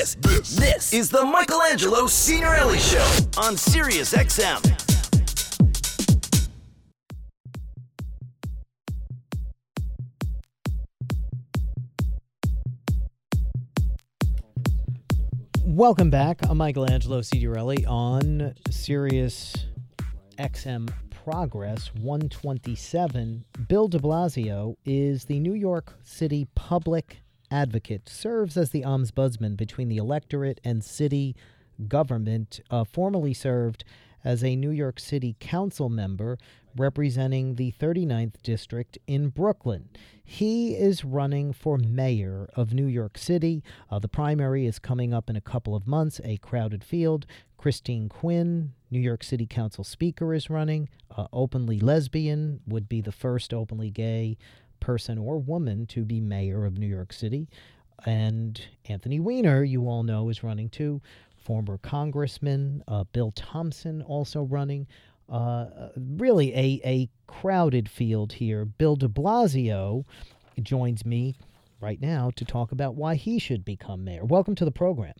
This, this, is the Michelangelo Signorile Show on Sirius XM. Welcome back. I'm Michelangelo Signorile on Sirius XM Progress 127. Bill de Blasio is the New York City public advocate, serves as the ombudsman between the electorate and city government, uh, formerly served as a New York City council member representing the 39th district in Brooklyn. He is running for mayor of New York City. Uh, the primary is coming up in a couple of months, a crowded field. Christine Quinn, New York City Council Speaker, is running. Uh, openly lesbian would be the first openly gay person or woman to be mayor of New York City. And Anthony Weiner, you all know, is running too. Former Congressman uh, Bill Thompson also running. Uh, really a, a crowded field here. Bill de Blasio joins me right now to talk about why he should become mayor. Welcome to the program.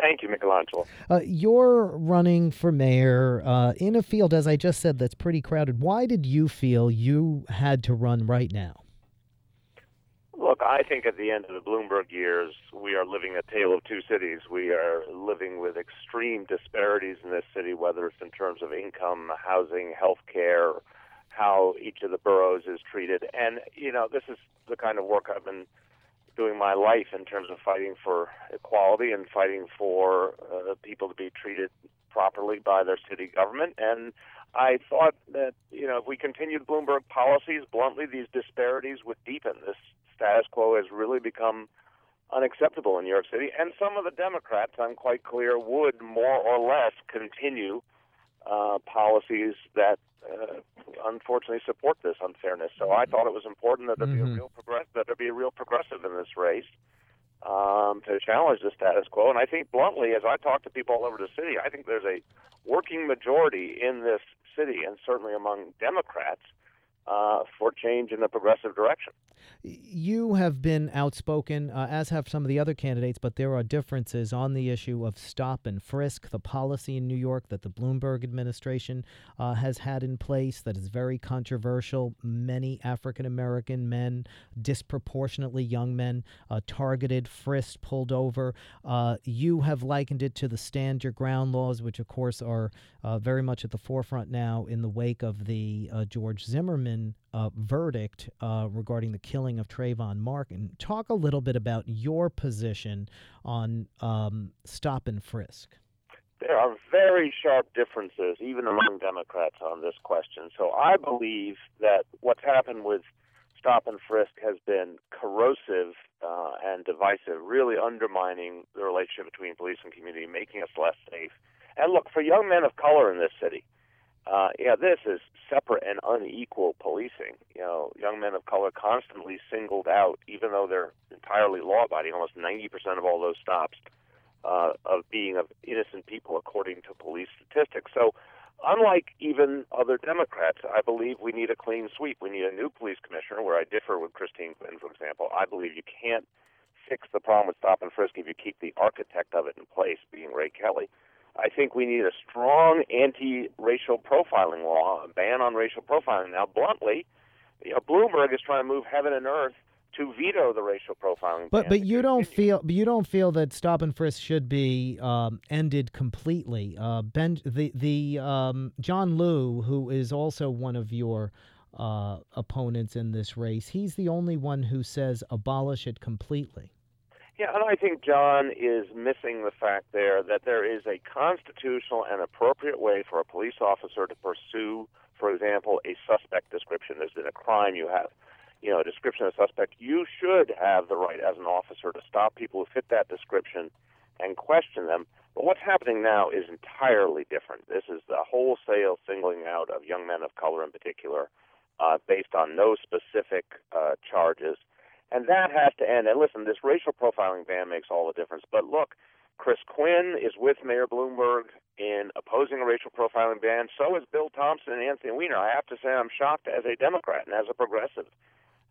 Thank you, Michelangelo. Uh, you're running for mayor uh, in a field, as I just said, that's pretty crowded. Why did you feel you had to run right now? I think at the end of the Bloomberg years, we are living a tale of two cities. We are living with extreme disparities in this city, whether it's in terms of income, housing, health care, how each of the boroughs is treated. And, you know, this is the kind of work I've been doing my life in terms of fighting for equality and fighting for uh, people to be treated properly by their city government. And I thought that, you know, if we continued Bloomberg policies, bluntly, these disparities would deepen. This status quo has really become unacceptable in New York City. And some of the Democrats, I'm quite clear, would more or less continue uh, policies that uh, unfortunately support this unfairness. So I thought it was important that there be a real progress that there be a real progressive in this race um, to challenge the status quo. And I think bluntly, as I talk to people all over the city, I think there's a working majority in this city, and certainly among Democrats, uh, for change in a progressive direction. You have been outspoken, uh, as have some of the other candidates, but there are differences on the issue of stop and frisk, the policy in New York that the Bloomberg administration uh, has had in place that is very controversial. Many African American men, disproportionately young men, uh, targeted, frisked, pulled over. Uh, you have likened it to the stand your ground laws, which, of course, are uh, very much at the forefront now in the wake of the George Zimmerman uh, verdict uh, regarding the killing of Trayvon Martin. Talk a little bit about your position on um, stop and frisk. There are very sharp differences, even among Democrats, on this question. So I believe that what's happened with stop and frisk has been corrosive uh, and divisive, really undermining the relationship between police and community, making us less safe. And look, for young men of color in this city, uh, yeah, this is separate and unequal policing. You know, young men of color constantly singled out, even though they're entirely law-abiding. Almost 90% of all those stops uh, of being of innocent people, according to police statistics. So, unlike even other Democrats, I believe we need a clean sweep. We need a new police commissioner. Where I differ with Christine Quinn, for example, I believe you can't fix the problem with stop and frisk if you keep the architect of it in place, being Ray Kelly. I think we need a strong anti-racial profiling law, a ban on racial profiling. Now, bluntly, you know, Bloomberg is trying to move heaven and earth to veto the racial profiling. But ban but you don't feel but you don't feel that stop and frisk should be um, ended completely. Uh, ben the the um, John Liu, who is also one of your uh, opponents in this race, he's the only one who says abolish it completely. Yeah, and I think John is missing the fact there that there is a constitutional and appropriate way for a police officer to pursue, for example, a suspect description. There's been a crime you have, you know, a description of a suspect. You should have the right as an officer to stop people who fit that description and question them. But what's happening now is entirely different. This is the wholesale singling out of young men of color in particular, uh, based on no specific uh, charges. And that has to end. And listen, this racial profiling ban makes all the difference. But look, Chris Quinn is with Mayor Bloomberg in opposing a racial profiling ban. So is Bill Thompson and Anthony Weiner. I have to say, I'm shocked as a Democrat and as a progressive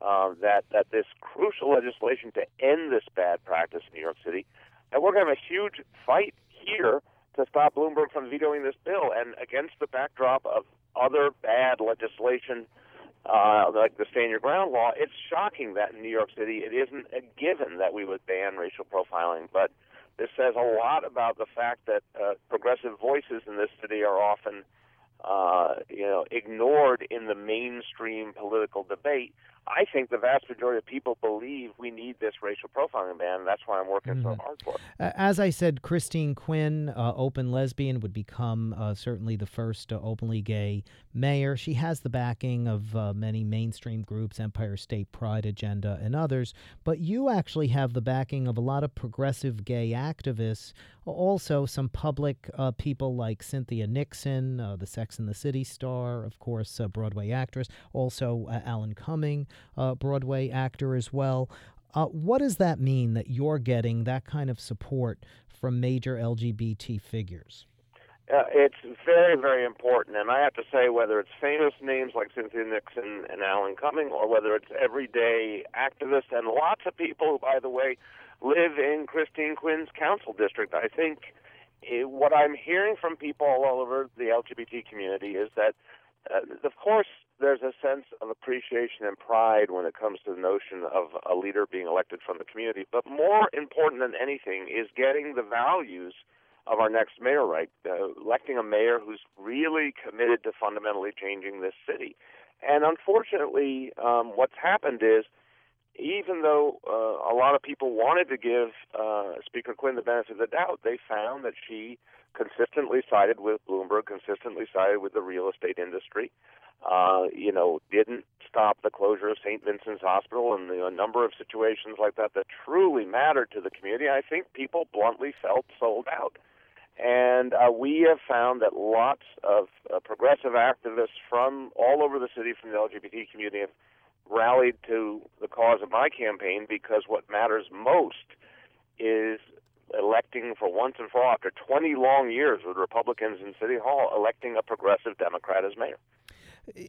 uh, that that this crucial legislation to end this bad practice in New York City and we're going to have a huge fight here to stop Bloomberg from vetoing this bill. And against the backdrop of other bad legislation, uh, like the Stand Your Ground law, it's shocking that in New York City it isn't a given that we would ban racial profiling. But this says a lot about the fact that uh, progressive voices in this city are often, uh, you know, ignored in the mainstream political debate. I think the vast majority of people believe we need this racial profiling ban. And that's why I'm working mm-hmm. so hard for it. As I said, Christine Quinn, uh, open lesbian, would become uh, certainly the first uh, openly gay mayor. She has the backing of uh, many mainstream groups, Empire State Pride Agenda, and others. But you actually have the backing of a lot of progressive gay activists, also some public uh, people like Cynthia Nixon, uh, the Sex and the City star, of course, a Broadway actress, also Alan Cumming uh, Broadway actor as well. Uh, what does that mean that you're getting that kind of support from major LGBT figures? Uh, it's very, very important. And I have to say, whether it's famous names like Cynthia Nixon and Alan Cumming, or whether it's everyday activists and lots of people who, by the way, live in Christine Quinn's council district, I think it, what I'm hearing from people all over the LGBT community is that, uh, of course, there's a sense of appreciation and pride when it comes to the notion of a leader being elected from the community. But more important than anything is getting the values of our next mayor right, uh, electing a mayor who's really committed to fundamentally changing this city. And unfortunately, um, what's happened is, even though uh, a lot of people wanted to give uh, Speaker Quinn the benefit of the doubt, they found that she consistently sided with Bloomberg, consistently sided with the real estate industry uh, you know, didn't stop the closure of St. Vincent's Hospital and a number of situations like that that truly mattered to the community, I think people bluntly felt sold out. And uh, we have found that lots of uh, progressive activists from all over the city, from the LGBT community, have rallied to the cause of my campaign because what matters most is electing for once and for all, after 20 long years with Republicans in City Hall, electing a progressive Democrat as mayor. Uh,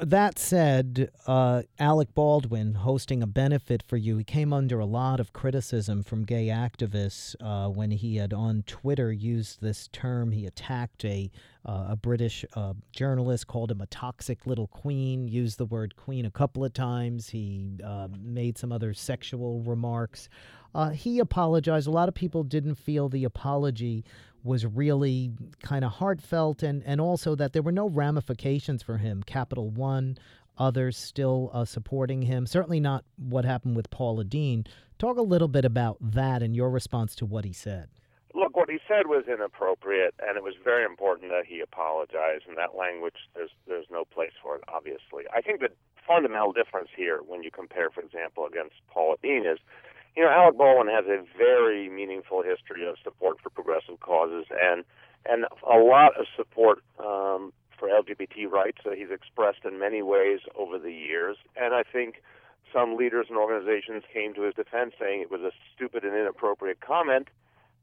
That said, uh, Alec Baldwin hosting a benefit for you, he came under a lot of criticism from gay activists uh, when he had on Twitter used this term. He attacked a uh, a British uh, journalist, called him a toxic little queen, used the word queen a couple of times. He uh, made some other sexual remarks. Uh, he apologized. A lot of people didn't feel the apology was really kind of heartfelt and, and also that there were no ramifications for him. Capital One, others still uh, supporting him. Certainly not what happened with Paula Deen. Talk a little bit about that and your response to what he said. Look, what he said was inappropriate, and it was very important that he apologized. And that language, there's there's no place for it. Obviously, I think the fundamental difference here, when you compare, for example, against Paula Deen, is you know, Alec Baldwin has a very meaningful history of support for progressive causes and and a lot of support um, for LGBT rights that he's expressed in many ways over the years. And I think some leaders and organizations came to his defense saying it was a stupid and inappropriate comment.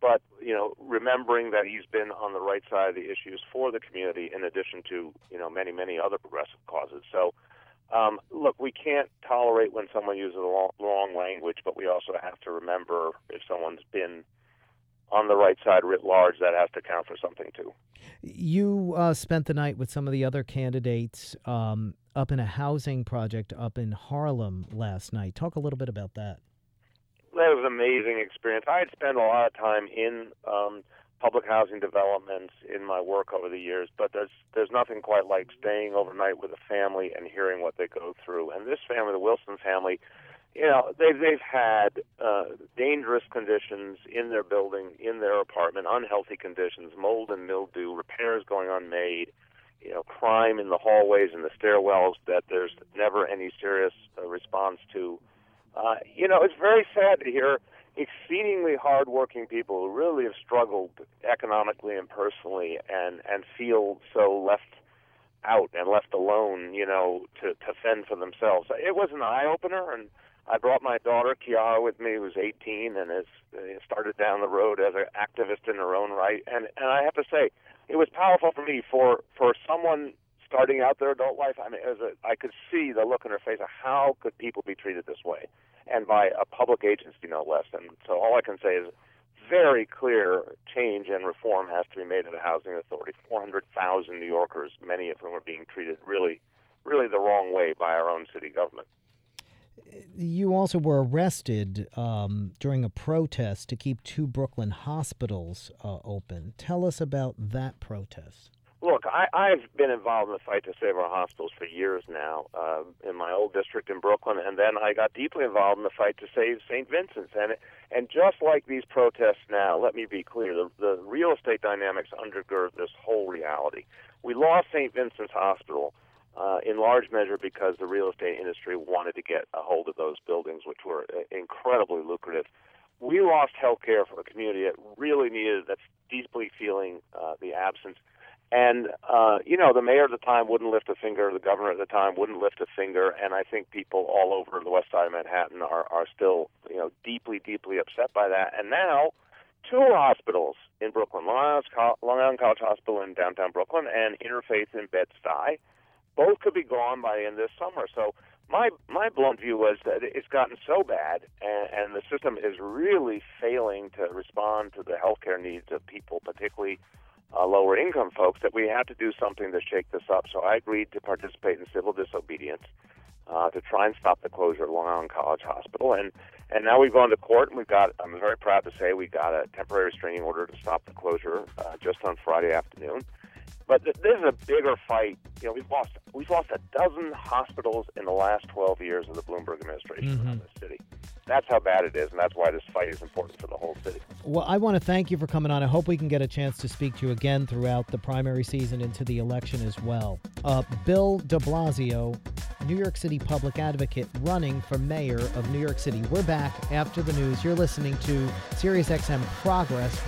But you know, remembering that he's been on the right side of the issues for the community, in addition to you know many many other progressive causes. So um, look, we can't tolerate when someone uses the wrong, language, but we also have to remember if someone's been on the right side writ large, that has to count for something too. You uh, spent the night with some of the other candidates um, up in a housing project up in Harlem last night. Talk a little bit about that. That was an amazing experience. I had spent a lot of time in um, public housing developments in my work over the years, but there's there's nothing quite like staying overnight with a family and hearing what they go through. And this family, the Wilson family, you know, they've they've had uh, dangerous conditions in their building, in their apartment, unhealthy conditions, mold and mildew, repairs going unmade, you know, crime in the hallways and the stairwells that there's never any serious uh, response to. Uh, you know, it's very sad to hear exceedingly hardworking people who really have struggled economically and personally and and feel so left out and left alone, you know, to to fend for themselves. It was an eye opener, and I brought my daughter Chiara with me, who's 18 and has started down the road as an activist in her own right. And and I have to say, it was powerful for me for for someone starting out their adult life. I mean, as a, I could see the look in her face of how could people be treated this way and by a public agency, no less. And so all I can say is very clear change and reform has to be made in the housing authority. 400,000 New Yorkers, many of whom are being treated really, really the wrong way by our own city government. You also were arrested um, during a protest to keep two Brooklyn hospitals uh, open. Tell us about that protest. I, I've been involved in the fight to save our hospitals for years now uh, in my old district in Brooklyn, and then I got deeply involved in the fight to save St. Vincent's. And and just like these protests now, let me be clear: the, the real estate dynamics undergird this whole reality. We lost St. Vincent's Hospital uh, in large measure because the real estate industry wanted to get a hold of those buildings, which were uh, incredibly lucrative. We lost health care for a community that really needed, that's deeply feeling uh, the absence. And, uh, you know, the mayor at the time wouldn't lift a finger, the governor at the time wouldn't lift a finger, and I think people all over the west side of Manhattan are, are still, you know, deeply, deeply upset by that. And now, two hospitals in Brooklyn, Long Island Long Island College Hospital in downtown Brooklyn and Interfaith in Bed-Stuy, both could be gone by the end of this summer. So my my blunt view was that it's gotten so bad, and, and the system is really failing to respond to the healthcare needs of people, particularly lower income folks, that we have to do something to shake this up. So I agreed to participate in civil disobedience uh, to try and stop the closure of Long Island College Hospital, and and now we've gone to court, and we've got. I'm very proud to say we got a temporary restraining order to stop the closure uh, just on Friday afternoon. But th- this is a bigger fight. You know, we've lost we've lost a dozen hospitals in the last 12 years of the Bloomberg administration mm-hmm. in the city. That's how bad it is, and that's why this fight is important for the whole city. Well, I want to thank you for coming on. I hope we can get a chance to speak to you again throughout the primary season into the election as well. Uh, Bill de Blasio, New York City public advocate, running for mayor of New York City. We're back after the news. You're listening to SiriusXM Progress.